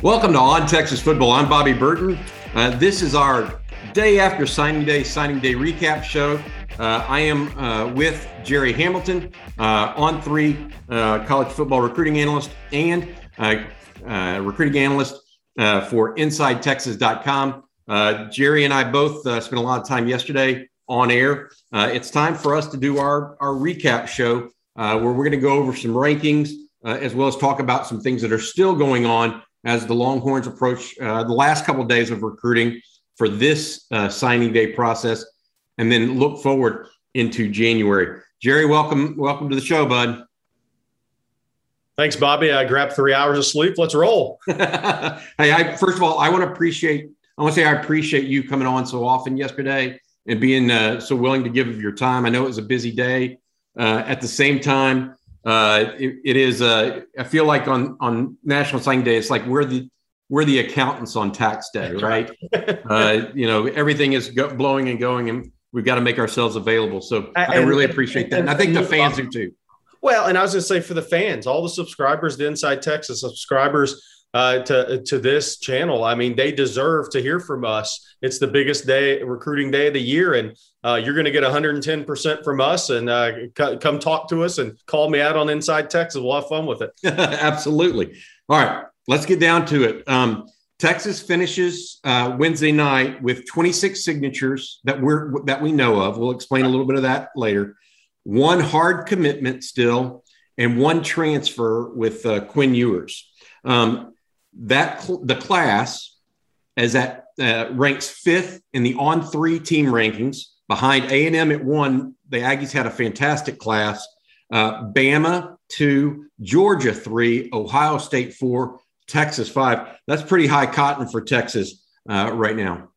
Welcome to On Texas Football. I'm Bobby Burton. Uh, this is our day after signing day, signing day recap show. Uh, I am uh, with Jerry Hamilton, uh, on three uh, college football recruiting analyst and uh, recruiting analyst for InsideTexas.com. Jerry and I both spent a lot of time yesterday on air. it's time for us to do our, our recap show where we're going to go over some rankings as well as talk about some things that are still going on as the Longhorns approach the last couple of days of recruiting for this uh, signing day process, and then look forward into January. Jerry, welcome, welcome to the show, bud. Thanks, Bobby. I grabbed three hours of sleep. Let's roll. hey, I first of all, I want to appreciate. I want to say I appreciate you coming on so often yesterday and being uh, so willing to give of your time. I know it was a busy day. Uh, at the same time, uh, it, it is. Uh, I feel like on on National Signing Day, it's like we're the we're the accountants on tax day, right? uh, you know, everything is go- blowing and going, and we've got to make ourselves available. So I, I really appreciate that, and I think the fans do too. Well, and I was going to say for the fans, all the subscribers to Inside Texas, subscribers uh, to to this channel. I mean, they deserve to hear from us. It's the biggest day recruiting day of the year, and uh, you're going to get 110 percent from us. And uh, c- come talk to us and call me out on Inside Texas. We'll have fun with it. Absolutely. All right let's get down to it. Um, Texas finishes uh, Wednesday night with 26 signatures that we're that we know of. We'll explain a little bit of that later. One hard commitment still, and one transfer with uh, Quinn Ewers. Um, that the class as that uh, ranks fifth in the on three team rankings behind A and M at one. The Aggies had a fantastic class. Uh, Bama two, Georgia three, Ohio State four, Texas five. That's pretty high cotton for Texas uh, right now.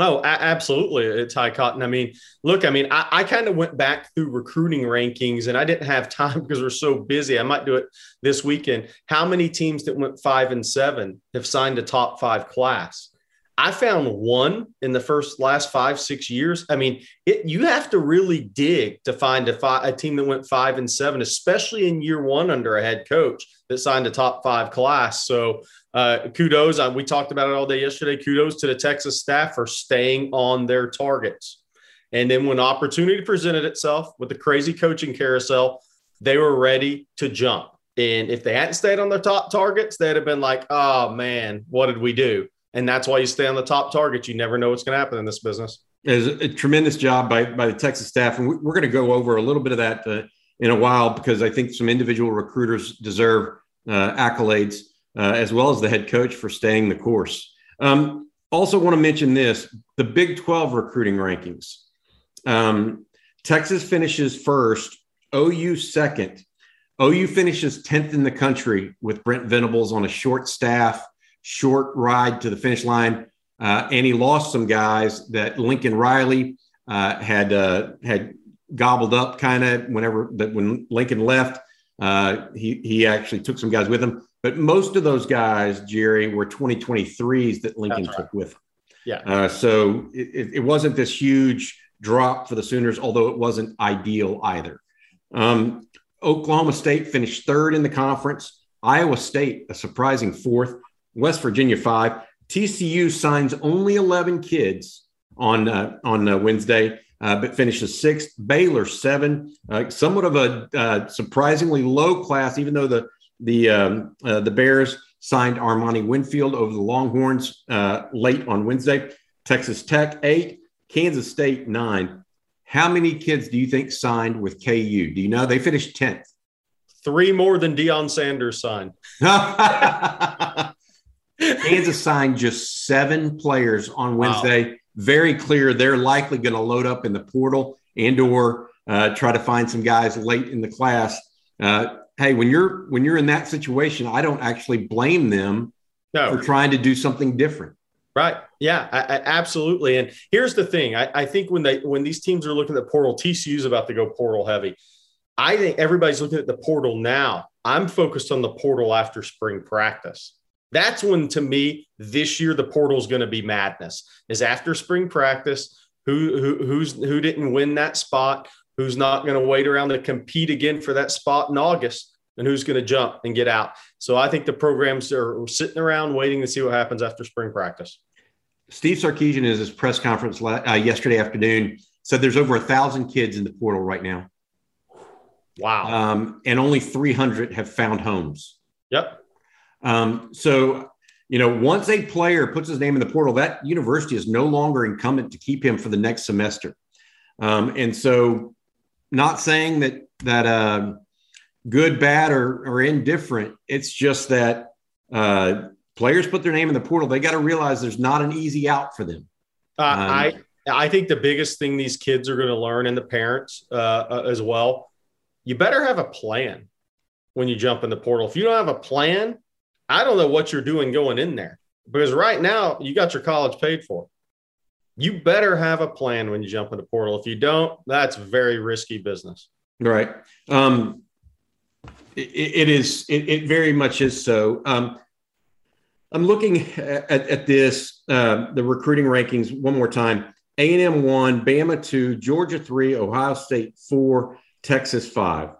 Oh, absolutely. Uh, it's high cotton. I mean, look, I mean, I, I kind of went back through recruiting rankings and I didn't have time because we're so busy. I might do it this weekend. How many teams that went five and seven have signed a top five class? I found one in the first last five, six years. I mean, it, you have to really dig to find a, five, a team that went five and seven, especially in year one under a head coach that signed a top five class. So uh, kudos. Uh, we talked about it all day yesterday. Kudos to the Texas staff for staying on their targets. And then when opportunity presented itself with the crazy coaching carousel, they were ready to jump. And if they hadn't stayed on their top targets, they'd have been like, oh man, what did we do? And that's why you stay on the top targets. You never know what's going to happen in this business. It's a tremendous job by, by the Texas staff. And we're going to go over a little bit of that uh, in a while because I think some individual recruiters deserve uh, accolades uh, as well as the head coach for staying the course. Um, also, want to mention this the Big 12 recruiting rankings. Um, Texas finishes first, OU second. OU finishes 10th in the country with Brent Venables on a short staff, short ride to the finish line. Uh, and he lost some guys that Lincoln Riley uh, had uh, had gobbled up kind of whenever that when Lincoln left. Uh, he he actually took some guys with him, but most of those guys, Jerry, were 2023s that Lincoln right. took with him. Yeah. Uh, so it, it, wasn't this huge drop for the Sooners, although it wasn't ideal either. Um, Oklahoma State finished third in the conference. Iowa State, a surprising fourth. West Virginia five. TCU signs only 11 kids on uh, on uh, Wednesday uh, but finishes sixth. Baylor seven, uh, somewhat of a uh, surprisingly low class, even though the the um, uh, the Bears signed Armani Winfield over the Longhorns uh, late on Wednesday. Texas Tech eight, Kansas State nine. How many kids do you think signed with KU? Do you know they finished tenth? Three more than Deion Sanders signed. Kansas signed just seven players on Wednesday. Wow very clear they're likely going to load up in the portal and or uh, try to find some guys late in the class. Uh, hey, when you're when you're in that situation, I don't actually blame them no. for trying to do something different. Right. Yeah, I, I, absolutely. And here's the thing: I, I, think when they when these teams are looking at portal, TCU's about to go portal heavy. I think everybody's looking at the portal now. I'm focused on the portal after spring practice. That's when, to me, this year the portal is going to be madness. Is after spring practice. Who, who who's who didn't win that spot? Who's not going to wait around to compete again for that spot in August? And who's going to jump and get out? So I think the programs are sitting around waiting to see what happens after spring practice. Steve Sarkisian in his press conference uh, yesterday afternoon said there's over a thousand kids in the portal right now. Wow. Um, and only 300 have found homes. Yep. Um, so, you know, once a player puts his name in the portal, that university is no longer incumbent to keep him for the next semester. Um, and so, not saying that that uh, good, bad, or, or indifferent. It's just that uh, players put their name in the portal. They got to realize there's not an easy out for them. Uh, um, I I think the biggest thing these kids are going to learn, and the parents uh, uh, as well, you better have a plan when you jump in the portal. If you don't have a plan, I don't know what you're doing going in there because right now you got your college paid for. You better have a plan when you jump into portal. If you don't, that's very risky business. Right. Um, it, it is. It, it, very much is so. Um, I'm looking at, at this uh, the recruiting rankings one more time. A and M one, Bama two, Georgia three, Ohio State four, Texas five.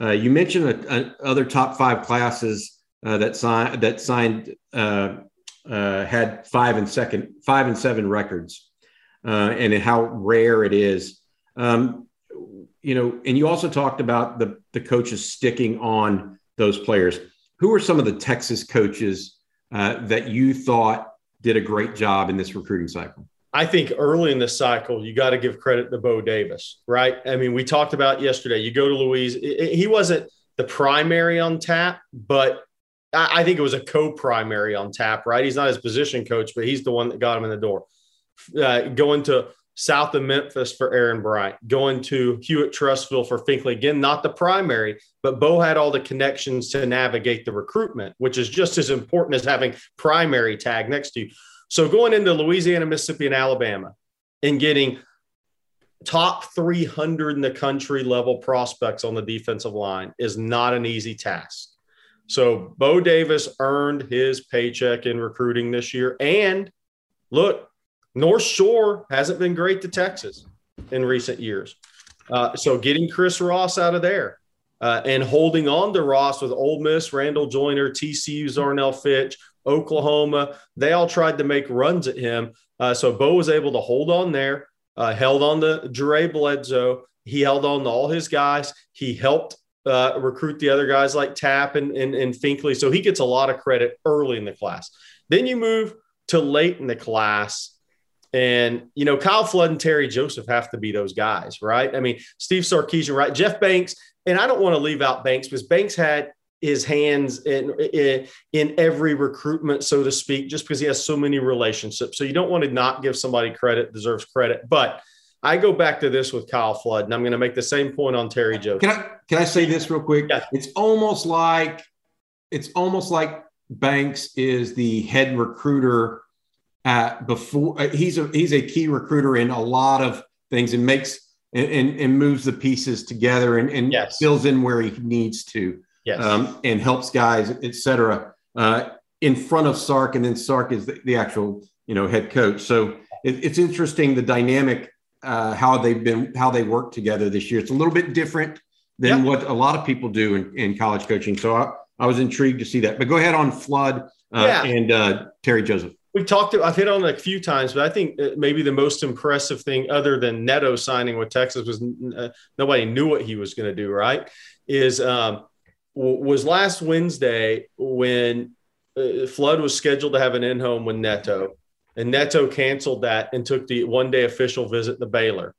Uh, you mentioned a, a, other top five classes uh, that signed that signed uh, uh, had five and second five and seven records, uh, and how rare it is. Um, you know, and you also talked about the the coaches sticking on those players. Who are some of the Texas coaches that you thought did a great job in this recruiting cycle? I think early in the cycle, you got to give credit to Bo Davis, right? I mean, we talked about yesterday. You go to Louise, he wasn't the primary on Tapp, but I think it was a co-primary on Tapp, right? He's not his position coach, but he's the one that got him in the door. Uh, going to south of Memphis for Aaron Bryant, going to Hewitt Trussville for Finkley. Again, not the primary, but Bo had all the connections to navigate the recruitment, which is just as important as having primary tag next to you. So going into Louisiana, Mississippi, and Alabama and getting top 300 in the country level prospects on the defensive line is not an easy task. So Bo Davis earned his paycheck in recruiting this year. And look, North Shore hasn't been great to Texas in recent years. Uh, so getting Chris Ross out of there uh, and holding on to Ross with Ole Miss, Randall Joyner, TCU, Zarnell Fitch, Oklahoma. They all tried to make runs at him. Uh, so Bo was able to hold on there, uh, held on to Dre Bledsoe. He held on to all his guys. He helped uh, recruit the other guys like Tapp and, and, and Finkley. So he gets a lot of credit early in the class. Then you move to late in the class. And, you know, Kyle Flood and Terry Joseph have to be those guys, right? I mean, Steve Sarkisian, right? Jeff Banks, and I don't want to leave out Banks because Banks had his hands in, in, in every recruitment, so to speak, just because he has so many relationships. So you don't want to not give somebody credit deserves credit. But I go back to this with Kyle Flood, and I'm going to make the same point on Terry Joe. Can I can I say this real quick? Yeah. It's almost like it's almost like Banks is the head recruiter at before uh, he's a he's a key recruiter in a lot of things and makes and, and, and moves the pieces together and, and yes. fills in where he needs to yes. um, and helps guys, etc. Uh, in front of Sark, and then Sark is the, the actual you know head coach. So it, it's interesting the dynamic uh, how they've been how they work together this year. It's a little bit different than yep. what a lot of people do in, in college coaching. So I, I, was intrigued to see that. But go ahead on Flood uh, yeah. and uh, Terry Joseph. We talked. I've hit on it a few times, but I think uh, maybe the most impressive thing, other than Neto signing with Texas, was uh, nobody knew what he was going to do. Right? Is um, was last Wednesday when uh, Flood was scheduled to have an in home with Neto, and Neto canceled that and took the one day official visit to Baylor.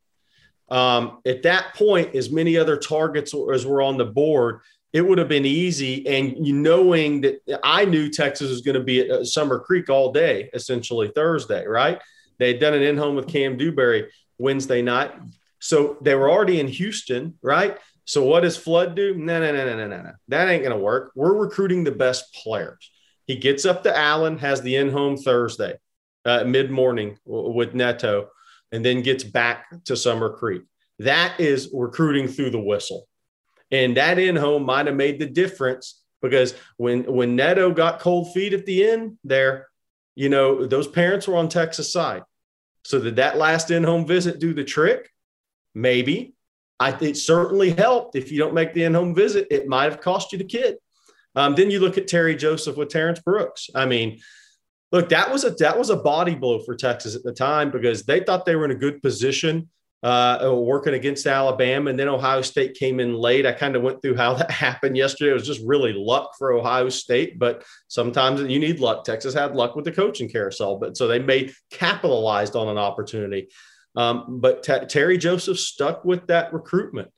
Um, at that point, as many other targets as were on the board, it would have been easy. And knowing that I knew Texas was going to be at uh, Summer Creek all day, essentially Thursday, right? They had done an in home with Cam Dewberry Wednesday night. So they were already in Houston, right? So what does Flood do? No, no, no, no, no, no, no. That ain't going to work. We're recruiting the best players. He gets up to Allen, has the in-home Thursday, uh, mid-morning with Neto, and then gets back to Summer Creek. That is recruiting through the whistle. And that in-home might have made the difference because when when Neto got cold feet at the end there, you know, those parents were on Texas side. So did that last in-home visit do the trick? Maybe. I it certainly helped. If you don't make the in-home visit, it might have cost you the kid. Um, then you look at Terry Joseph with Terrence Brooks. I mean, look, that was a that was a body blow for Texas at the time because they thought they were in a good position uh, working against Alabama, and then Ohio State came in late. I kind of went through how that happened yesterday. It was just really luck for Ohio State, but sometimes you need luck. Texas had luck with the coaching carousel, but so they made capitalized on an opportunity. Um, but t- Terry Joseph stuck with that recruitment.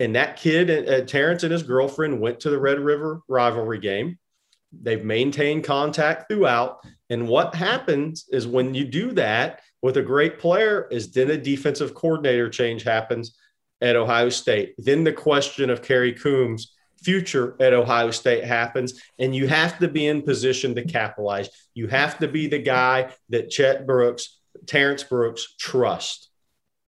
And that kid, uh, Terrence and his girlfriend, went to the Red River rivalry game. They've maintained contact throughout. And what happens is when you do that with a great player, is then a defensive coordinator change happens at Ohio State. Then the question of Kerry Coombs' future at Ohio State happens, and you have to be in position to capitalize. You have to be the guy that Chet Brooks Terrence Brooks trust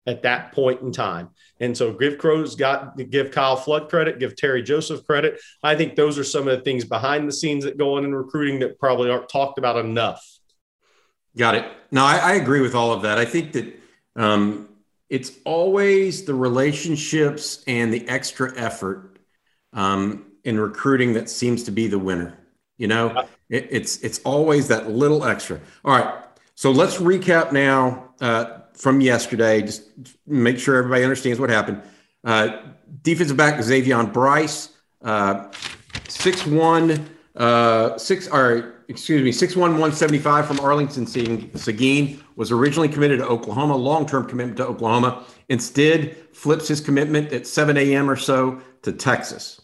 at that point in time. And so give Crow's got give Kyle Flood credit, give Terry Joseph credit. I think those are some of the things behind the scenes that go on in recruiting that probably aren't talked about enough. Got it. No, I, I agree with all of that. I think that um, it's always the relationships and the extra effort um, in recruiting that seems to be the winner. You know, it, it's it's always that little extra. All right, so let's recap now uh, from yesterday. Just make sure everybody understands what happened. Uh, defensive back Xavier Brice, uh, six one, uh, six or excuse me, six one one seventy five from Arlington Seguin was originally committed to Oklahoma, long term commitment to Oklahoma. Instead, flips his commitment at seven a.m. or so to Texas.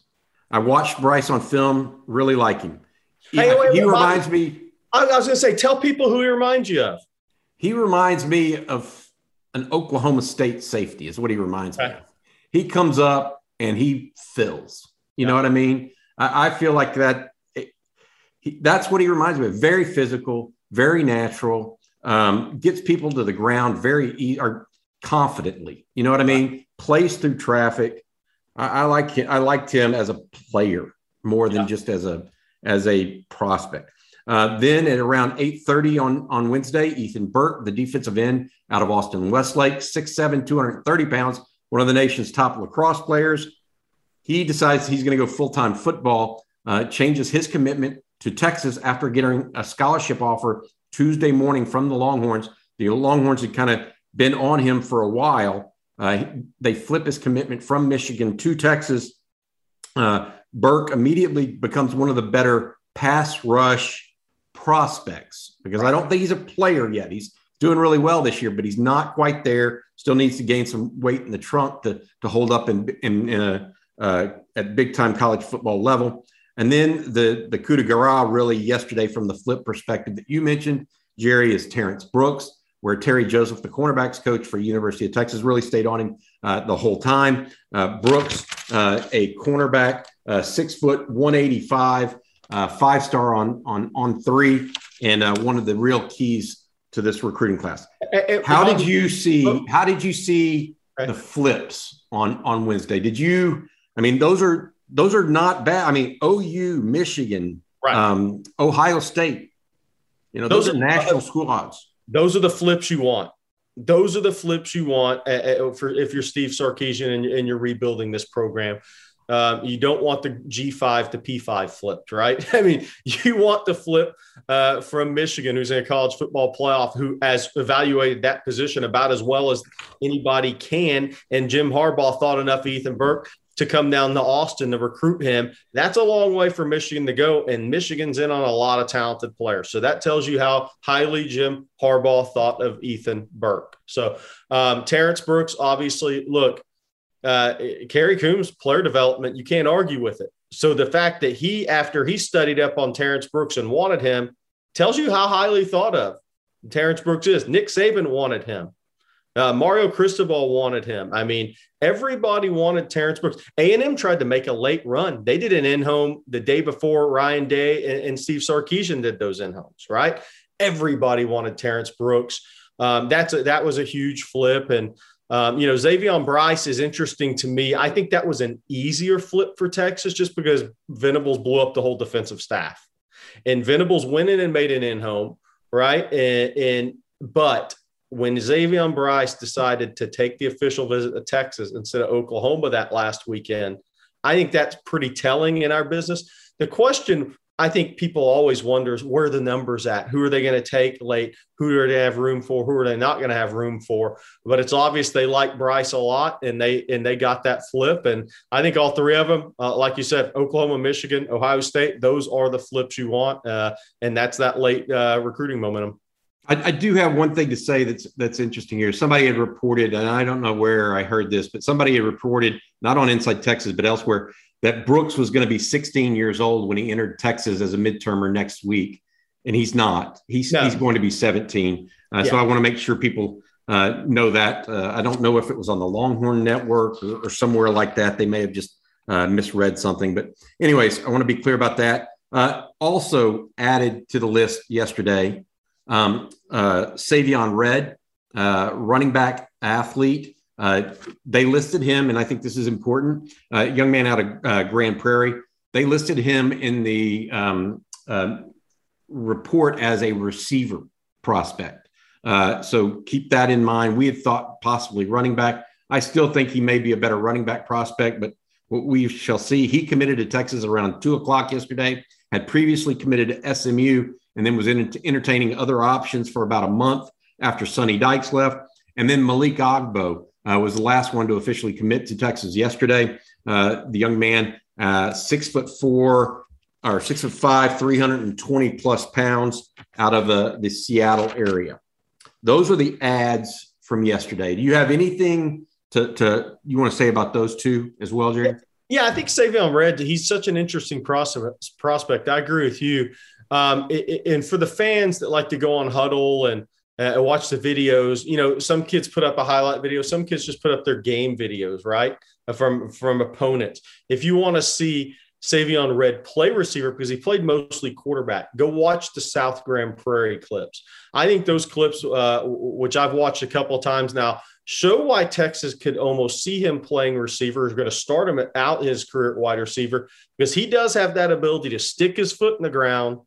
I watched Brice on film, really like him. Hey, wait, he reminds me I, was going to say, tell people who he reminds you of. He reminds me of an Oklahoma State safety, is what he reminds okay. me of. He comes up and he fills. You yeah. know what I mean? I, I feel like that. It, he, that's what he reminds me of. Very physical, very natural. Um, gets people to the ground very e- or confidently. You know what I mean? Plays through traffic. I, I like him. I liked him as a player more than yeah. just as a as a prospect. Uh, then at around 8.30 on, on Wednesday, Ethan Burke, the defensive end out of Austin Westlake, 6'7", 230 pounds, one of the nation's top lacrosse players. He decides he's going to go full-time football, uh, changes his commitment to Texas after getting a scholarship offer Tuesday morning from the Longhorns. The Longhorns had kind of been on him for a while. Uh, they flip his commitment from Michigan to Texas. Uh, Burke immediately becomes one of the better pass rush prospects because I don't think he's a player yet. He's doing really well this year, but he's not quite there. Still needs to gain some weight in the trunk to, to hold up in, in, in a, uh, at big time college football level. And then the, the coup de grace really yesterday from the flip perspective that you mentioned, Jerry, is Terrence Brooks, where Terry Joseph, the cornerbacks coach for University of Texas, really stayed on him uh, the whole time. Uh, Brooks, uh, a cornerback, uh, six foot, 185, uh, five star on on on three, and uh, one of the real keys to this recruiting class. How did you see? How did you see the flips on on Wednesday? Did you? I mean, those are those are not bad. I mean, OU, Michigan, right. um, Ohio State. You know, those, those are, are national uh, school odds. Those are the flips you want. Those are the flips you want uh, uh, for if you're Steve Sarkisian and, and you're rebuilding this program. Um, you don't want the G5 to P5 flipped, right? I mean, you want the flip uh, from Michigan, who's in a college football playoff, who has evaluated that position about as well as anybody can. And Jim Harbaugh thought enough Ethan Burke to come down to Austin to recruit him. That's a long way for Michigan to go. And Michigan's in on a lot of talented players. So that tells you how highly Jim Harbaugh thought of Ethan Burke. So um, Terrence Brooks, obviously, look, uh, Kerry Coombs' player development, you can't argue with it. So the fact that he, after he studied up on Terrence Brooks and wanted him, tells you how highly thought of Terrence Brooks is. Nick Saban wanted him. Uh, Mario Cristobal wanted him. I mean, everybody wanted Terrence Brooks. A&M tried to make a late run. They did an in-home the day before Ryan Day and, and Steve Sarkisian did those in-homes, right? Everybody wanted Terrence Brooks. Um, that's a, that was a huge flip. And um, you know, Xavier Brice is interesting to me. I think that was an easier flip for Texas just because Venables blew up the whole defensive staff. And Venables went in and made an in-home, right? And, and but when Xavier Brice decided to take the official visit to Texas instead of Oklahoma that last weekend, I think that's pretty telling in our business. The question I think people always wonders where the numbers at. Who are they going to take late? Who are they have room for? Who are they not going to have room for? But it's obvious they like Brice a lot, and they and they got that flip. And I think all three of them, uh, like you said, Oklahoma, Michigan, Ohio State, those are the flips you want, uh, and that's that late uh, recruiting momentum. I, I, do have one thing to say that's that's interesting here. Somebody had reported, and I don't know where I heard this, but somebody had reported not on Inside Texas, but elsewhere that Brooks was going to be 16 years old when he entered Texas as a midtermer next week, and he's not. He's no. he's going to be 17. Uh, yeah. So I want to make sure people uh, know that. Uh, I don't know if it was on the Longhorn Network or, or somewhere like that. They may have just uh, misread something. But anyways, I want to be clear about that. Uh, also added to the list yesterday, um, uh, Savion Red, running back athlete. Uh, they listed him, and I think this is important. Uh, young man out of uh, Grand Prairie. They listed him in the um, uh, report as a receiver prospect. Uh, so keep that in mind. We had thought possibly running back. I still think he may be a better running back prospect, but we shall see. He committed to Texas around two o'clock yesterday. Had previously committed to SMU, and then was in, entertaining other options for about a month after Sonny Dykes left. And then Malik Agbo uh, was the last one to officially commit to Texas yesterday. Uh, the young man, uh, six foot four or six foot five, 320 plus pounds out of uh, the Seattle area. Those are the ads from yesterday. Do you have anything to, to you want to say about those two as well, Jerry? Yeah, I think Savion Red, he's such an interesting prospect. I agree with you. Um, and for the fans that like to go on huddle and uh, watch the videos. You know, some kids put up a highlight video, some kids just put up their game videos, right? Uh, from from opponents. If you want to see Savion Red play receiver because he played mostly quarterback. Go watch the South Grand Prairie clips. I think those clips, uh, which I've watched a couple of times now, show why Texas could almost see him playing receiver. Is going to start him out his career at wide receiver because he does have that ability to stick his foot in the ground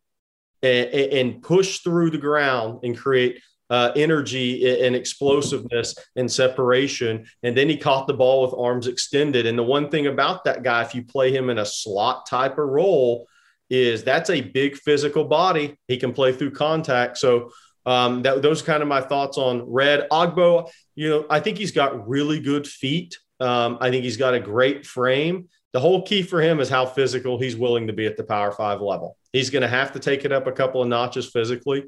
and, and push through the ground and create uh, energy and explosiveness and separation. And then he caught the ball with arms extended. And the one thing about that guy, if you play him in a slot type of role, is that's a big physical body. He can play through contact. So um, that those kind of my thoughts on Red Agbo. You know, I think he's got really good feet. Um, I think he's got a great frame. The whole key for him is how physical he's willing to be at the Power Five level. He's going to have to take it up a couple of notches physically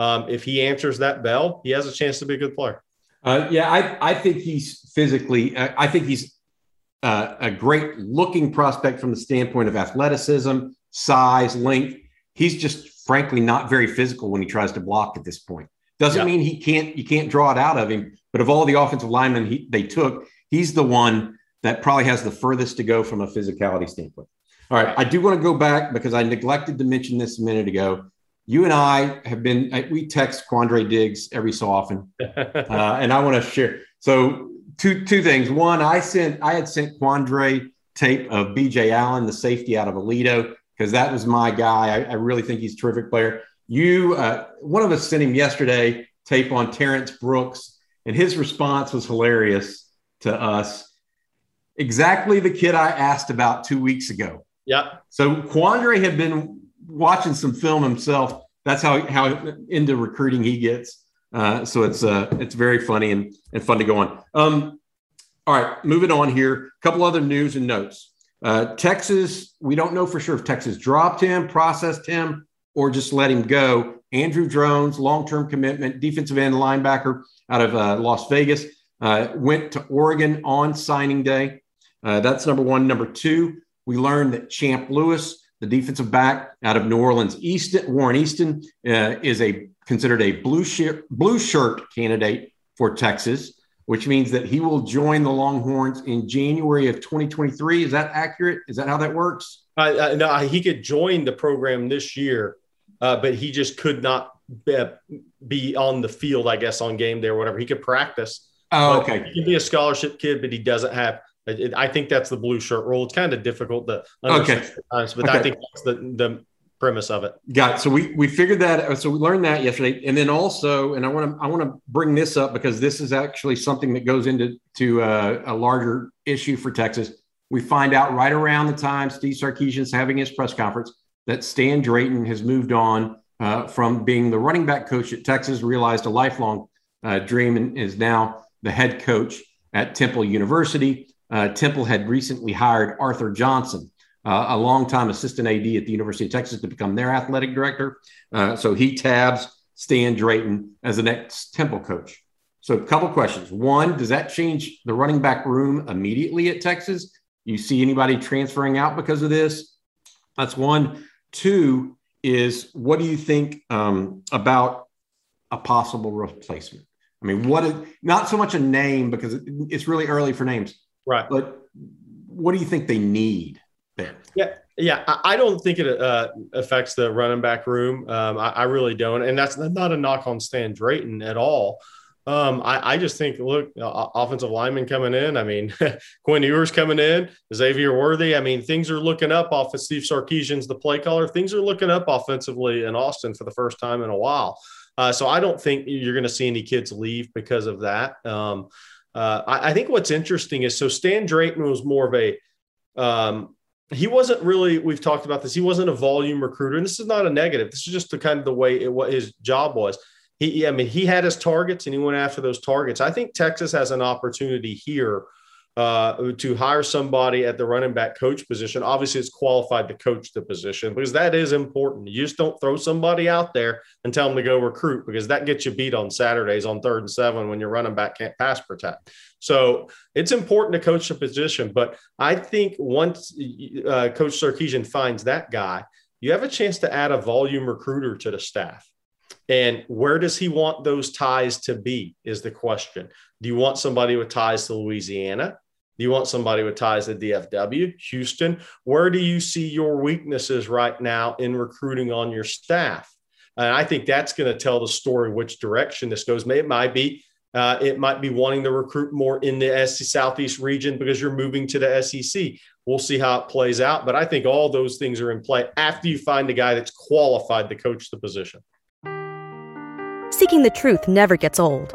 um, if he answers that bell, he has a chance to be a good player. Uh, yeah, I, I think he's physically, I, I think he's uh, a great looking prospect from the standpoint of athleticism, size, length. He's just frankly not very physical when he tries to block at this point. Doesn't yeah. mean he can't, you can't draw it out of him. But of all the offensive linemen he, they took, he's the one that probably has the furthest to go from a physicality standpoint. All right. I do want to go back because I neglected to mention this a minute ago you and I have been we text Quandre Diggs every so often, uh, and I want to share. So two two things. One, I sent I had sent Quandre tape of B.J. Allen, the safety out of Aledo, because that was my guy. I, I, really think he's a terrific player. You, uh, one of us sent him yesterday tape on Terrence Brooks, and his response was hilarious to us. Exactly the kid I asked about two weeks ago. Yeah. So Quandre had been watching some film himself. That's how how into recruiting he gets. Uh, so it's uh, it's very funny and, and fun to go on. Um, all right, moving on here. A couple other news and notes. Uh, Texas, we don't know for sure if Texas dropped him, processed him, or just let him go. Andrew Drones, long term commitment, defensive end linebacker out of uh, Las Vegas, uh, went to Oregon on signing day. Uh, that's number one. Number two, we learned that Champ Lewis the defensive back out of New Orleans, Easton, Warren Easton, uh, is a considered a blue shirt blue shirt candidate for Texas. which means that he will join the Longhorns in January of 2023. Is that accurate? Is that how that works? Uh, no, he could join the program this year, uh, but he just could not be on the field, I guess, on game day or whatever. He could practice. Oh, okay. He can be a scholarship kid, but he doesn't have. I think that's the blue shirt rule. It's kind of difficult to understand okay. times, but okay. I think that's the, the premise of it. Got it. So we we figured that. So we learned that yesterday, and then also, and I want to I want to bring this up because this is actually something that goes into to uh, a larger issue for Texas. We find out right around the time Steve Sarkisian's having his press conference that Stan Drayton has moved on uh, from being the running back coach at Texas, realized a lifelong uh, dream, and is now the head coach at Temple University. Uh, Temple had recently hired Arthur Johnson, uh, a longtime assistant AD at the University of Texas, to become their athletic director. Uh, so he tabs Stan Drayton as the next Temple coach. So, a couple questions. One, does that change the running back room immediately at Texas? You see anybody transferring out because of this? That's one. Two is what do you think um, about a possible replacement? I mean, what is not so much a name because it's really early for names, right? But what do you think they need there? Yeah, yeah, I don't think it uh, affects the running back room. Um, I, I, really don't, and that's not a knock on Stan Drayton at all. Um, I, I, just think, look, uh, offensive lineman coming in. I mean, Quinn Ewers coming in, Xavier Worthy. I mean, things are looking up off of Steve Sarkisian's the play caller. Things are looking up offensively in Austin for the first time in a while. Uh, so I don't think you're going to see any kids leave because of that. Um, uh, I, I, think what's interesting is so Stan Drayton was more of a um, he wasn't really we've talked about this he wasn't a volume recruiter and this is not a negative this is just the kind of the way it, what his job was. He i mean he had his targets and he went after those targets. I think texas has an opportunity here uh, to hire somebody at the running back coach position. Obviously, it's qualified to coach the position because that is important. You just don't throw somebody out there and tell them to go recruit because that gets you beat on Saturdays on third and seven when your running back can't pass protect. So it's important to coach the position. But I think once uh, Coach Sarkisian finds that guy, you have a chance to add a volume recruiter to the staff. And where does he want those ties to be? Is the question. Do you want somebody with ties to Louisiana? Do you want somebody with ties to DFW, Houston? Where do you see your weaknesses right now in recruiting on your staff? And I think that's going to tell the story which direction this goes. May it might be uh, it might be wanting to recruit more in the SC Southeast region because you're moving to the SEC. We'll see how it plays out. But I think all those things are in play after you find a guy that's qualified to coach the position. Seeking the truth never gets old.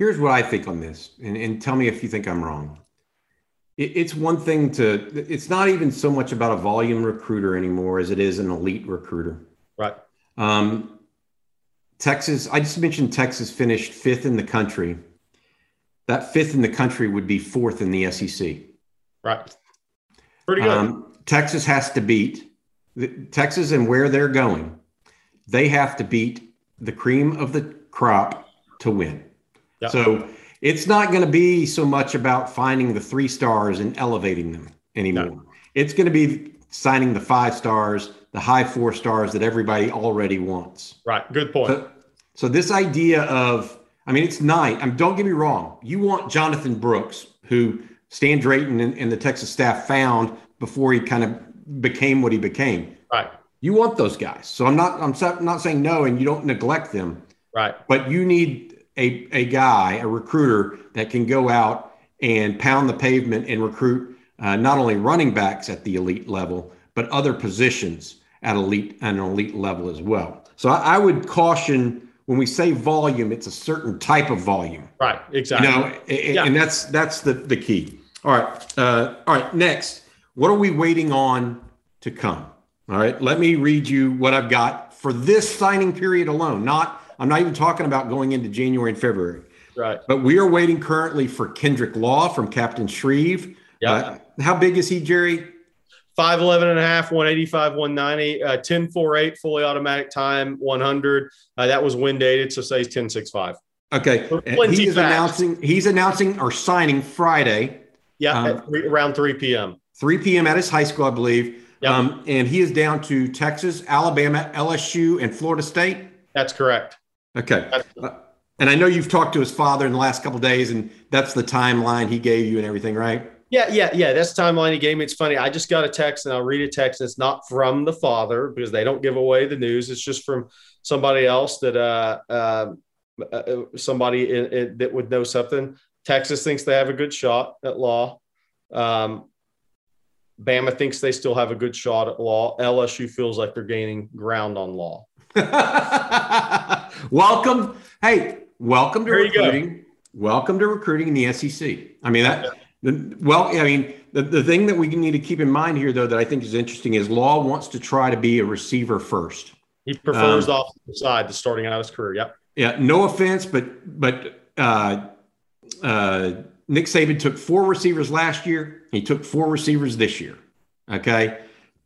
Here's what I think on this, and, and tell me if you think I'm wrong. It, it's one thing to, it's not even so much about a volume recruiter anymore as it is an elite recruiter. Right. Um, Texas, I just mentioned Texas finished fifth in the country. That fifth in the country would be fourth in the SEC. Right. Pretty good. Um, Texas has to beat the, Texas and where they're going. They have to beat the cream of the crop to win. So it's not going to be so much about finding the three stars and elevating them anymore. No. It's going to be signing the five stars, the high four stars that everybody already wants. Right. Good point. So, so this idea of, I mean, it's nice. I mean, don't get me wrong. You want Jonathan Brooks, who Stan Drayton and, and the Texas staff found before he kind of became what he became. Right. You want those guys. So I'm not, I'm not saying no, and you don't neglect them. Right. But you need a, a guy, a recruiter that can go out and pound the pavement and recruit uh, not only running backs at the elite level, but other positions at elite at an elite level as well. So I, I would caution when we say volume, it's a certain type of volume. Right. Exactly. You know, and, yeah. and that's that's the the key. All right. Uh, all right. Next, what are we waiting on to come? All right. Let me read you what I've got for this signing period alone, not I'm not even talking about going into January and February. Right. But we are waiting currently for Kendrick Law from Captain Shreve. Yeah. Uh, how big is he, Jerry? 5'11 and a half, 185, 190, uh, 1048 fully automatic time, 100. Uh, that was wind dated, so say he's 1065. Okay. He's fast. announcing he's announcing or signing Friday, Yeah, Um, at three, around 3 p.m. 3 p.m. at his high school, I believe. Yep. Um, and he is down to Texas, Alabama, LSU, and Florida State. That's correct. Okay. Uh, and I know you've talked to his father in the last couple of days, and that's the timeline he gave you and everything, right? Yeah, yeah, yeah. That's the timeline he gave me. It's funny. I just got a text and I'll read a text. It's not from the father because they don't give away the news. It's just from somebody else that uh, uh, uh somebody in, in, that would know something. Texas thinks they have a good shot at law. Um, Bama thinks they still have a good shot at law. LSU feels like they're gaining ground on law. welcome. Hey, welcome to go. recruiting. Welcome to recruiting in the SEC. I mean that. the- Well, I mean the, the thing that we need to keep in mind here, though, that I think is interesting is Law wants to try to be a receiver first. He prefers Um, the side to starting out his career. Yep. Yeah, no offense, but but uh, uh, Nick Saban took four receivers last year. He took four receivers this year. Okay,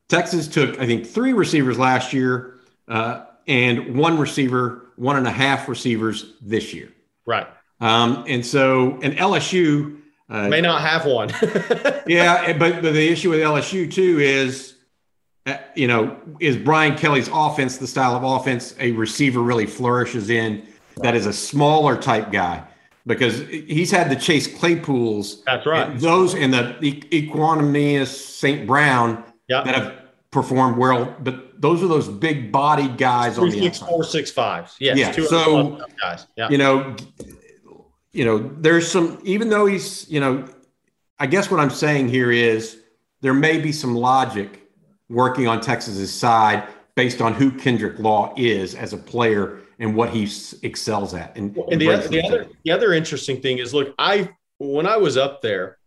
Texas took I think three receivers last year uh, and one receiver, one and a half receivers this year. Right. Um, and so and LSU uh, May not have one. yeah, but, but the issue with LSU too is, uh, you know, is Brian Kelly's offense the style of offense a receiver really flourishes in that is a smaller type guy because he's had the Chase Claypools. That's right. and Those and the Equanimous St. Brown Yeah. that have performed well, but those are those big bodied guys on the six, outside. four, six, five. Yes. Yeah, 200 so- guys. Yeah. you know, you know, there's some, even though he's, you know, I guess what I'm saying here is there may be some logic working on Texas's side based on who Kendrick Law is as a player and what he excels at. And, and the, brings the other the other interesting thing is look i when i was up there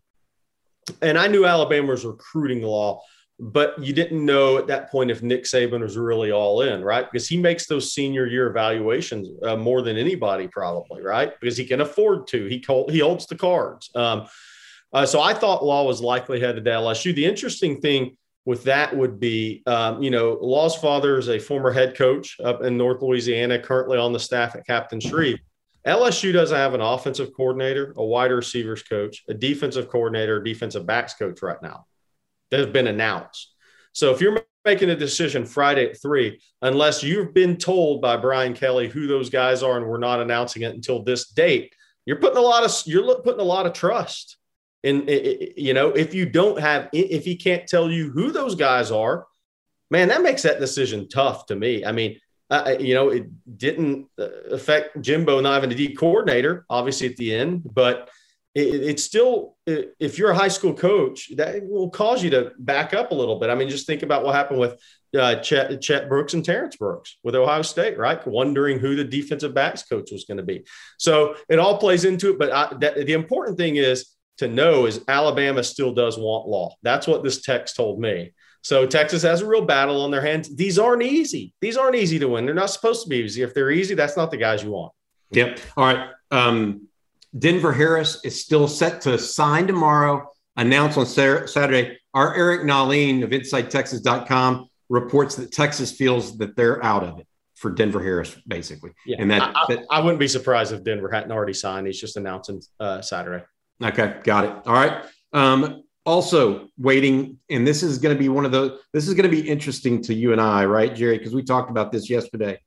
and i knew alabama was recruiting law but you didn't know at that point if nick saban was really all in right? Because he makes those senior year evaluations uh, more than anybody probably right? Because he can afford to. He he holds the cards. Um, uh, so i thought law was likely headed to lsu the interesting thing with that would be, um, you know, Law's father is a former head coach up in North Louisiana, currently on the staff at Captain Shreve. LSU doesn't have an offensive coordinator, a wide receivers coach, a defensive coordinator, defensive backs coach right now that have been announced. So if you're making a decision Friday at three, unless you've been told by Brian Kelly who those guys are and we're not announcing it until this date, you're putting a lot of you're putting a lot of trust in you know if you don't have if he can't tell you who those guys are, man, that makes that decision tough to me. I mean, you know, it didn't uh, affect Jimbo not having a D coordinator, obviously at the end, but it, it's still, if you're a high school coach, that will cause you to back up a little bit. I mean, just think about what happened with uh, Chet, Chet Brooks and Terrence Brooks with Ohio State, right? Wondering who the defensive backs coach was going to be. So it all plays into it. But I, that, the important thing is to know is Alabama still does want law. That's what this text told me. So Texas has a real battle on their hands. These aren't easy. These aren't easy to win. They're not supposed to be easy. If they're easy, that's not the guys you want. Yep. All right. Um, Denver Harris is still set to sign tomorrow, announce on Saturday. Our Eric Nahlin of InsideTexas.com reports that Texas feels that they're out of it for Denver Harris, basically. Yeah. And that, I, I, I wouldn't be surprised if Denver hadn't already signed. He's just announcing uh, Saturday. Okay, got it. All right. Um, also waiting, and this is going to be one of the. This is going to be interesting to you and I, right, Jerry? Because we talked about this yesterday.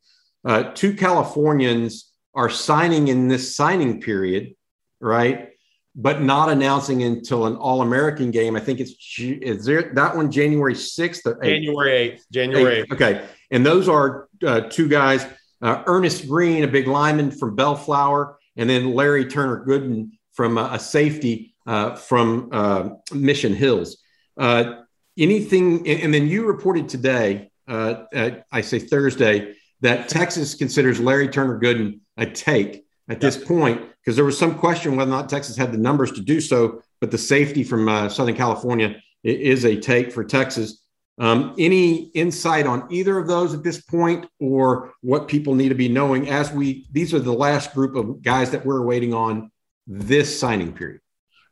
Uh, two Californians are signing in this signing period, right? But not announcing until an All-American game. I think it's is there that one January sixth or 8th? January eighth. January eighth. Okay, and those are uh, two guys: uh, Ernest Greene, a big lineman from Bellflower, and then Larry Turner Gooden from uh, a safety uh, from uh, Mission Hills. Uh, anything, and, then you reported today, uh, at, I say Thursday, that Texas considers Larry Turner Gooden a take at this point because there was some question whether or not Texas had the numbers to do so, but the safety from uh, Southern California is a take for Texas. Um, any insight on either of those at this point, or what people need to be knowing as we? These are the last group of guys that we're waiting on this signing period.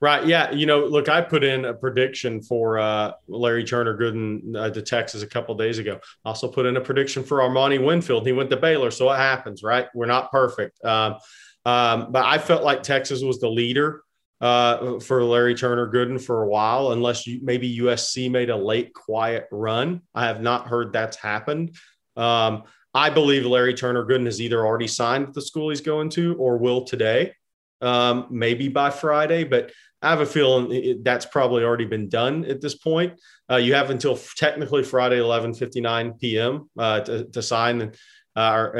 Right. Yeah. You know, look, I put in a prediction for uh, Larry Turner Gooden uh, to Texas a couple days ago. Also put in a prediction for Armani Winfield. He went to Baylor. So it happens, right? We're not perfect. Um, um, but I felt like Texas was the leader uh, for Larry Turner Gooden for a while, unless you, maybe USC made a late, quiet run. I have not heard that's happened. Um, I believe Larry Turner Gooden has either already signed the school he's going to or will today, um, maybe by Friday. But I have a feeling it, that's probably already been done at this point. Uh, you have until technically Friday, 11:59 p.m. Uh, to, to, sign uh,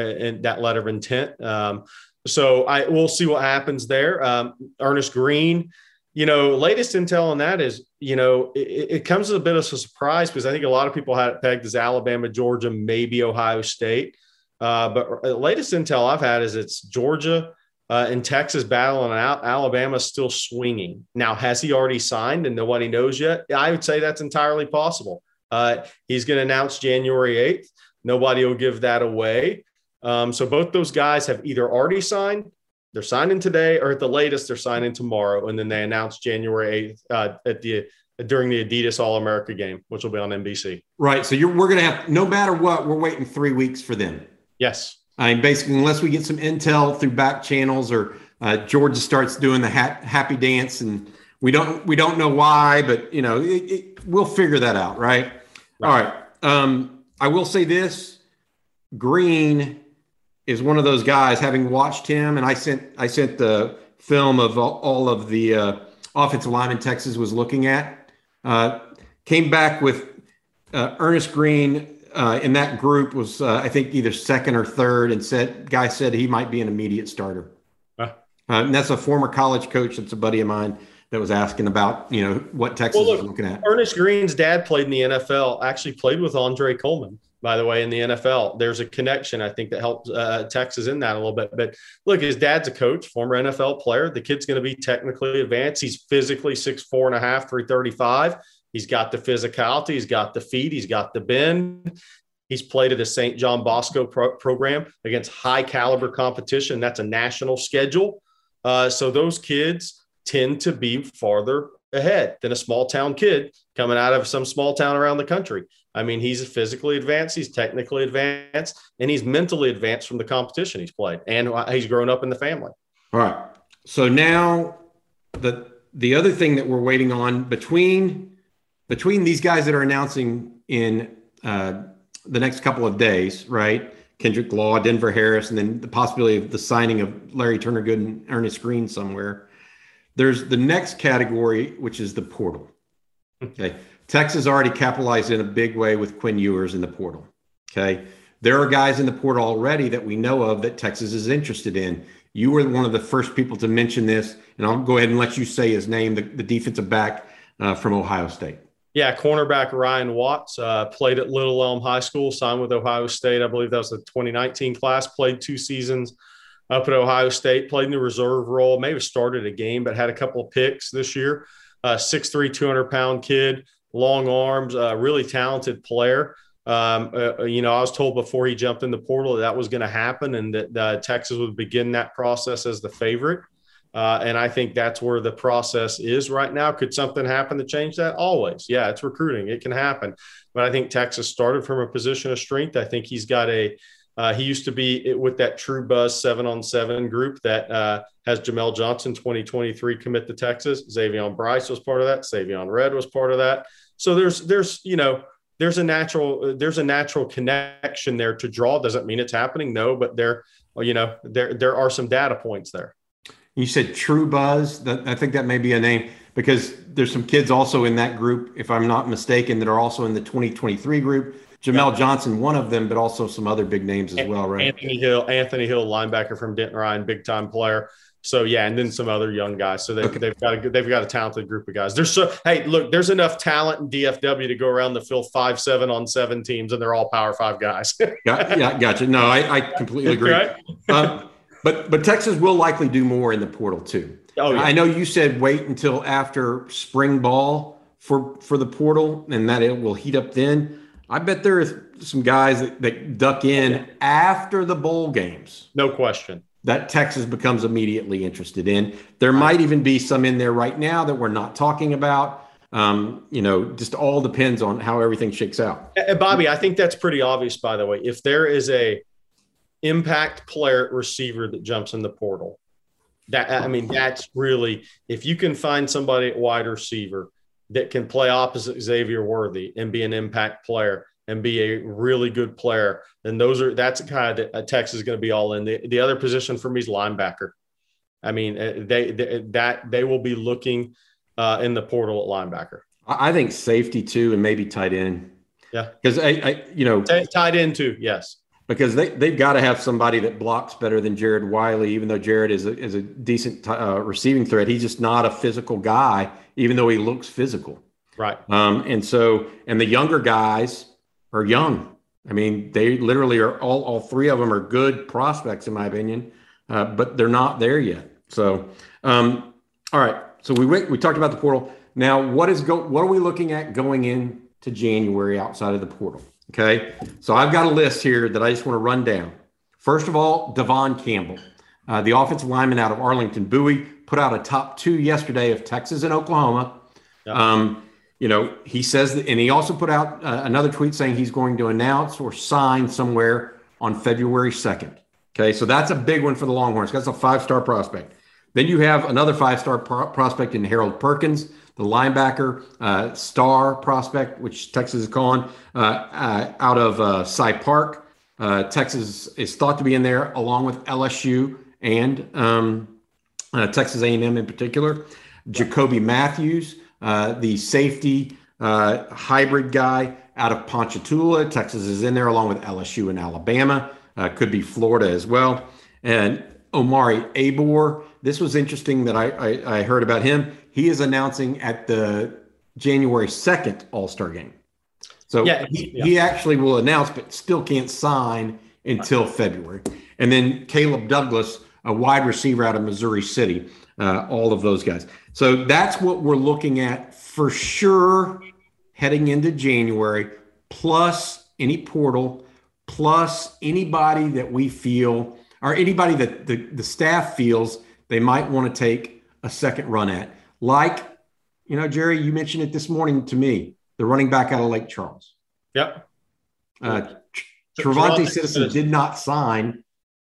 that letter of intent. Um, so I we'll see what happens there. Um, Earnest Greene, you know, latest intel on that is, you know, it, it, comes as a bit of a surprise because I think a lot of people had it pegged as Alabama, Georgia, maybe Ohio State. Uh, but latest intel I've had is it's Georgia uh, and Texas battling out. Alabama still swinging. Now, has he already signed and nobody knows yet? I would say that's entirely possible. Uh, he's going to announce January 8th. Nobody will give that away. Um, so both those guys have either already signed, they're signing today, or at the latest, they're signing tomorrow. And then they announce January 8th uh, at the during the Adidas All America game, which will be on NBC. Right. So you're, we're going to have, no matter what, we're waiting three weeks for them. Yes. I mean, basically, unless we get some intel through back channels or uh, Georgia starts doing the ha- happy dance, and we don't we don't know why, but you know, it, it, we'll figure that out, right? right. All right. Um, I will say this: Greene is one of those guys. Having watched him, and I sent I sent the film of all, all of the uh, offensive linemen Texas was looking at. Uh, came back with uh, Earnest Greene uh, in that group was uh, I think either second or third, and said guy said he might be an immediate starter. Huh. Uh, and that's a former college coach. That's a buddy of mine that was asking about you know what Texas well, look, is looking at. Earnest Greene's dad played in the NFL. Actually played with Andre Coleman. By the way, in the NFL, there's a connection I think that helps uh, Texas in that a little bit. But look, his dad's a coach, former NFL player. The kid's going to be technically advanced. He's physically six four and a half, three thirty five. He's got the physicality, he's got the feet, he's got the bend. He's played at the St. John Bosco pro- program against high caliber competition. That's a national schedule. Uh, so those kids tend to be farther ahead than a small town kid coming out of some small town around the country. I mean, he's physically advanced, he's technically advanced, and he's mentally advanced from the competition he's played, and he's grown up in the family. All right. So now the the other thing that we're waiting on between between these guys that are announcing in uh, the next couple of days, right? Kendrick Law, Denver Harris, and then the possibility of the signing of Larry Turner Good and Earnest Greene somewhere. There's the next category, which is the portal. Okay. Texas already capitalized in a big way with Quinn Ewers in the portal. Okay. There are guys in the portal already that we know of that Texas is interested in. You were one of the first people to mention this, and I'll go ahead and let you say his name, the, the defensive back uh, from Ohio State. Yeah, cornerback Ryan Watts uh, played at Little Elm High School, signed with Ohio State. I believe that was the 2019 class. Played two seasons up at Ohio State. Played in the reserve role. Maybe started a game, but had a couple of picks this year. Uh, 6'3", 200 pound kid, long arms, uh, really talented player. Um, uh, you know, I was told before he jumped in the portal that, that was going to happen and that uh, Texas would begin that process as the favorite. Uh, and I think that's where the process is right now. Could something happen to change that? Always. Yeah, it's recruiting. It can happen. But I think Texas started from a position of strength. I think he's got a, uh, he used to be with that true buzz seven on seven group that uh, has Jamel Johnson 2023 commit to Texas. Xavier Brice was part of that. Savion Red was part of that. So there's, there's, you know, there's a natural, there's a natural connection there to draw. Doesn't mean it's happening. No, but there, you know, there, there are some data points there. You said True Buzz. I think that may be a name because there's some kids also in that group, if I'm not mistaken, that are also in the 2023 group. Jamel yeah. Johnson, one of them, but also some other big names as well, right? Anthony Hill, Anthony Hill, linebacker from Denton Ryan, big time player. So yeah, and then some other young guys. So they, okay. they've got a they've got a talented group of guys. There's so hey, look, there's enough talent in DFW to go around the field five seven on seven teams, and they're all Power Five guys. got, yeah, gotcha. No, I, I completely agree. Right? Um, but but Texas will likely do more in the portal too. Oh, yeah. I know you said wait until after spring ball for for the portal, and that it will heat up then. I bet there are some guys that, that duck in after the bowl games. No question. that Texas becomes immediately interested in. There might even be some in there right now that we're not talking about. Um, you know, just all depends on how everything shakes out. And Bobby, I think that's pretty obvious, by the way. If there is a impact player receiver that jumps in the portal, that I mean, that's really if you can find somebody at wide receiver that can play opposite Xavier Worthy and be an impact player and be a really good player, then those are that's a guy that uh, Texas is going to be all in. The, the other position for me is linebacker. I mean, uh, they, they that they will be looking uh, in the portal at linebacker. I think safety too, and maybe tight end. Yeah, because I, I, you know, tight end too. Yes, because they they've got to have somebody that blocks better than Jared Wiley. Even though Jared is a, is a decent uh, receiving threat, he's just not a physical guy. Even though he looks physical, right? Um, and so, and the younger guys are young. I mean, they literally are all, all three of them are good prospects, in my opinion, uh, but they're not there yet. So, um, all right. So we we talked about the portal. Now, what is go? What are we looking at going into January outside of the portal? Okay. So I've got a list here that I just want to run down. First of all, Devon Campbell, uh, the offensive lineman out of Arlington Bowie, put out a top two yesterday of Texas and Oklahoma. Um, you know, he says that, and he also put out uh, another tweet saying he's going to announce or sign somewhere on February 2nd. Okay, so that's a big one for the Longhorns. That's a five star prospect. Then you have another five star pro- prospect in Harold Perkins, the linebacker, uh, star prospect, which Texas is calling uh, uh out of uh, Cy Park. Uh, Texas is thought to be in there along with LSU and um, Texas A&M in particular. Jacoby Matthews, uh, the safety uh, hybrid guy out of Ponchatoula. Texas is in there along with LSU and Alabama. Uh, could be Florida as well. And Omari Abor. This was interesting that I, I, I heard about him. He is announcing at the January 2nd All Star game. So yeah, he, yeah. he actually will announce, but still can't sign until February. And then Caleb Douglas, a wide receiver out of Missouri City, uh, all of those guys. So that's what we're looking at for sure heading into January, plus any portal, plus anybody that we feel or anybody that the, the staff feels they might want to take a second run at. Like, you know, Jerry, you mentioned it this morning to me, the running back out of Lake Charles. Yep. Uh, Travante Citizen did not sign.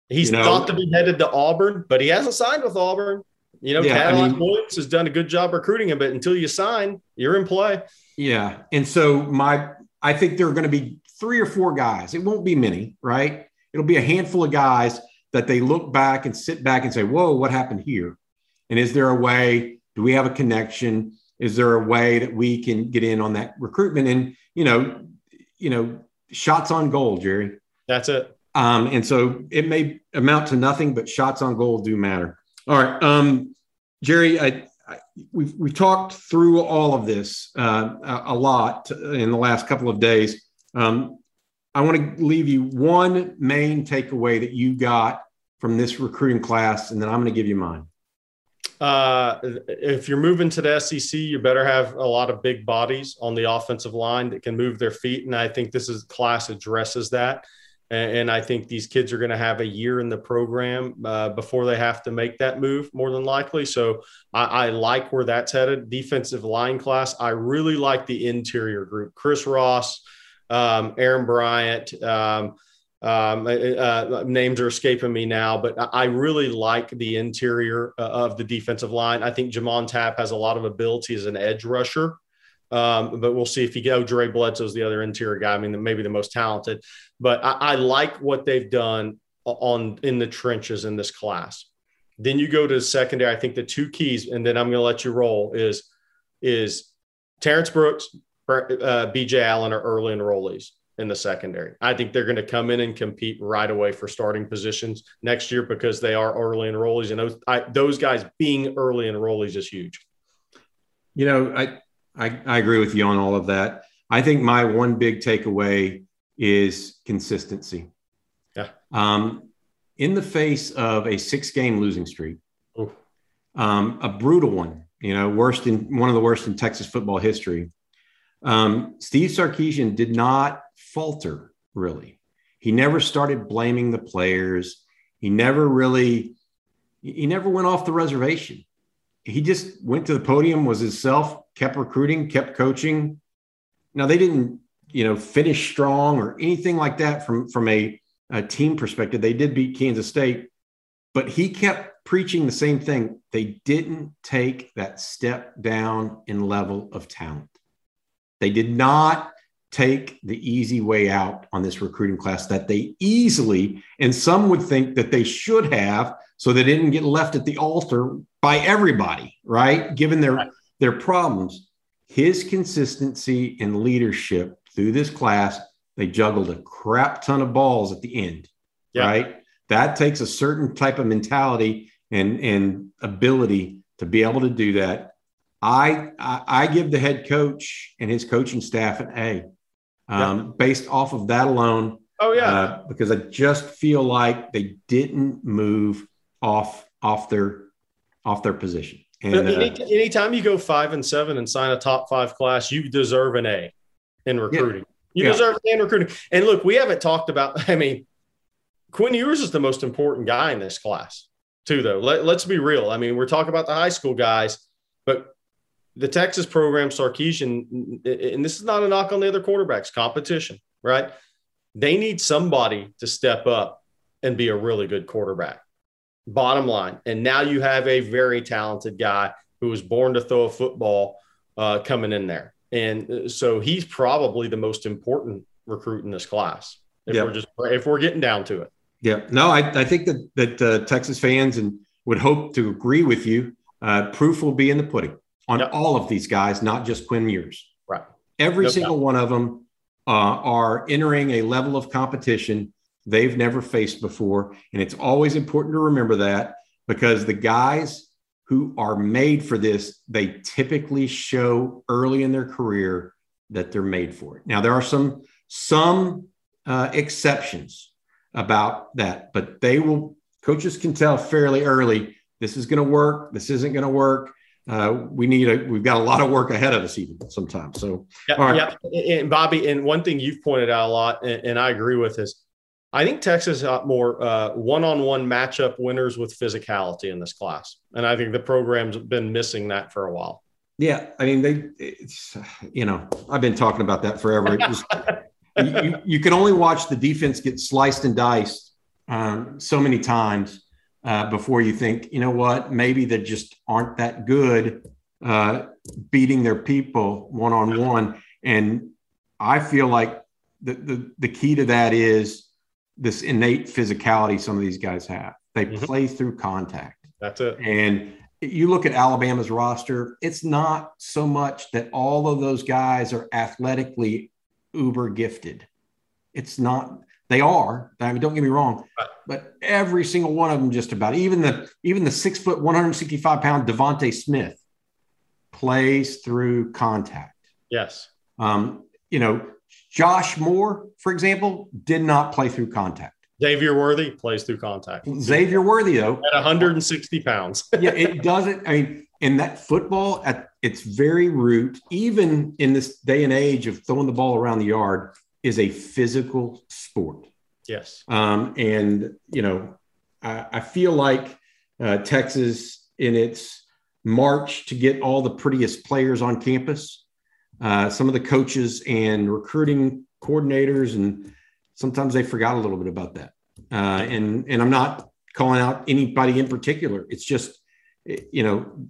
He's you know, thought to be headed to Auburn, but he hasn't signed with Auburn. You know, yeah, Cadillac I mean, Williams has done a good job recruiting him, but until you sign, you're in play. Yeah. And so my I think there are going to be three or four guys. It won't be many, right? It'll be a handful of guys that they look back and sit back and say, Whoa, what happened here? And is there a way? Do we have a connection? Is there a way that we can get in on that recruitment? And you know, you know, shots on goal, Jerry. That's it. Um, and so it may amount to nothing, but shots on goal do matter. All right, um, Jerry, I, I, we've we've talked through all of this uh, a, a, lot in the last couple of days. Um, I want to leave you one main takeaway that you got from this recruiting class, and then I'm going to give you mine. Uh, if you're moving to the SEC, you better have a lot of big bodies on the offensive line that can move their feet, and I think this is class addresses that. And, I think these kids are going to have a year in the program uh, before they have to make that move, more than likely. So I, I, like where that's headed. Defensive line class, I really like the interior group. Chris Ross, um, Aaron Bryant. Um, um, uh, names are escaping me now, but I really like the interior uh, of the defensive line. I think J'Mond Tapp has a lot of ability as an edge rusher. Um, but we'll see if he go. Dre Bledsoe's the other interior guy. I mean, maybe the most talented. But I, I like what they've done on in the trenches in this class. Then you go to the secondary. I think the two keys, and then I'm going to let you roll. Is is Terrence Brooks, uh, B.J. Allen are early enrollees in the secondary. I think they're going to come in and compete right away for starting positions next year because they are early enrollees, and those I, those guys being early enrollees is huge. You know, I I, I agree with you on all of that. I think my one big takeaway is consistency. Yeah. Um, in the face of a six game losing streak, um, a brutal one, you know, worst in one of the worst in Texas football history. Um, Steve Sarkisian did not falter really. He never started blaming the players. He never really, he never went off the reservation. He just went to the podium, was himself, kept recruiting, kept coaching. Now they didn't, you know, finish strong or anything like that from from a, a team perspective. They did beat Kansas State, but he kept preaching the same thing. They didn't take that step down in level of talent. They did not take the easy way out on this recruiting class that they easily, and some would think that they should have, so they didn't get left at the altar by everybody, right? Given their right. their problems. His consistency and leadership through this class, they juggled a crap ton of balls at the end, yeah. right? That takes a certain type of mentality and, and ability to be able to do that. I, I, I give the head coach and his coaching staff an A um, yeah. based off of that alone. Oh yeah, uh, because I just feel like they didn't move off off their off their position. And Any, uh, anytime you go five and seven and sign a top five class, you deserve an A in recruiting. Yeah. You yeah. deserve an A in recruiting. And look, we haven't talked about. I mean, Quinn Ewers is the most important guy in this class, too. Though Let, let's be real. I mean, we're talking about the high school guys, but the Texas program, Sarkisian, and this is not a knock on the other quarterbacks, competition, right? They need somebody to step up and be a really good quarterback. Bottom line. And now you have a very talented guy who was born to throw a football uh, coming in there. And uh, so he's probably the most important recruit in this class. If yep. we're just if we're getting down to it. Yeah. No, I, I think that that uh, Texas fans and would hope to agree with you. Uh, proof will be in the pudding on yep. all of these guys, not just Quinn Ewers. Right. Every single one of them uh, are entering a level of competition they've never faced before. And it's always important to remember that because the guys who are made for this, they typically show early in their career that they're made for it. Now, there are some, some uh, exceptions about that, but they will, coaches can tell fairly early this is going to work, this isn't going to work uh, we need a we've got a lot of work ahead of us even sometimes so. Yeah, yeah. and bobby and one thing you've pointed out a lot and, and i agree with is i think texas got more uh, one-on-one matchup winners with physicality in this class and i think the program's been missing that for a while. Yeah i mean they it's you know i've been talking about that forever. Was, you, you, can only watch the defense get sliced and diced um, so many times uh, before you think, you know what, maybe they just aren't that good uh, beating their people one on one. And I feel like the, the, the key to that is this innate physicality some of these guys have. They mm-hmm. play through contact. That's it. And you look at Alabama's roster, it's not so much that all of those guys are athletically uber gifted. It's not they are. I mean, don't get me wrong, but every single one of them, just about even the even the six foot, one hundred sixty five pound DeVonta Smith plays through contact. Yes. Um, you know, Josh Moore, for example, did not play through contact. Xavier Worthy plays through contact. Xavier Worthy, though, at 160 pounds. yeah, it doesn't. I mean, in that football, at its very root, even in this day and age of throwing the ball around the yard, is a physical sport. Yes. Um, and, you know, I, I feel like uh, Texas, in its march to get all the prettiest players on campus, uh, some of the coaches and recruiting coordinators, and sometimes they forgot a little bit about that. Uh, and, and I'm not calling out anybody in particular. It's just, you know,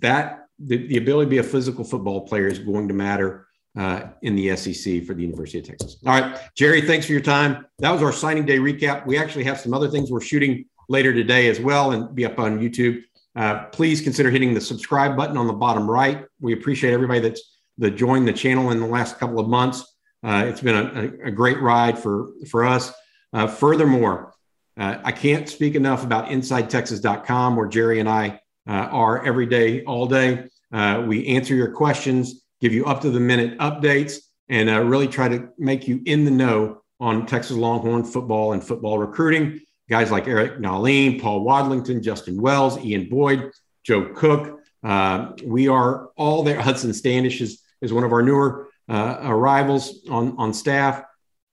that the, the ability to be a physical football player is going to matter uh, in the SEC for the University of Texas. All right, Jerry, thanks for your time. That was our signing day recap. We actually have some other things we're shooting later today as well and be up on YouTube. Uh, please consider hitting the subscribe button on the bottom right. We appreciate everybody that's that joined the channel in the last couple of months. Uh, it's been a, a, great ride for for us. Uh, furthermore, uh, I can't speak enough about InsideTexas.com, where Jerry and I uh, are every day, all day. Uh, we answer your questions give you up to the minute updates, and uh, really try to make you in the know on Texas Longhorn football and football recruiting. Guys like Eric Nahlin, Paul Wadlington, Justin Wells, Ian Boyd, Joe Cook. Uh, we are all there. Hudson Standish is, is one of our newer uh, arrivals on, on staff.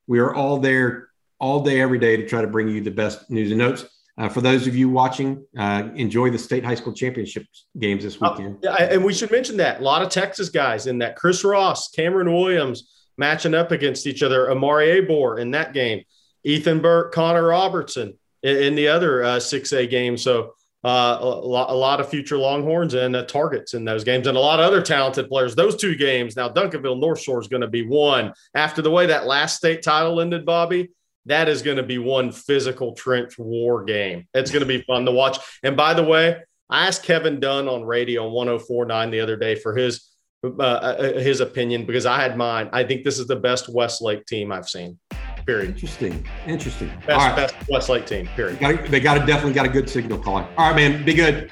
We are all there all day, every day to try to bring you the best news and notes. Uh, for those of you watching, uh, enjoy the state high school championship games this weekend. yeah, and we should mention that a lot of Texas guys in that. Chris Ross, Cameron Williams matching up against each other. Amari Abor in that game. Ethan Burke, Connor Robertson in, in the other uh, 6A game. So uh, a, lot, a, lot, of future Longhorns and uh, targets in those games, and a lot of other talented players. Those two games now, Duncanville North Shore is going to be one after the way that last state title ended. Bobby, that is going to be one physical trench war game. It's going to be fun to watch. And by the way, I asked Kevin Dunn on radio 1049 the other day for his uh, uh, his opinion because I had mine. I think this is the best Westlake team I've seen. Period. Interesting. Interesting. Best, right. best Westlake team. Period. They got, they got a, definitely got a good signal calling. All right, man. Be good.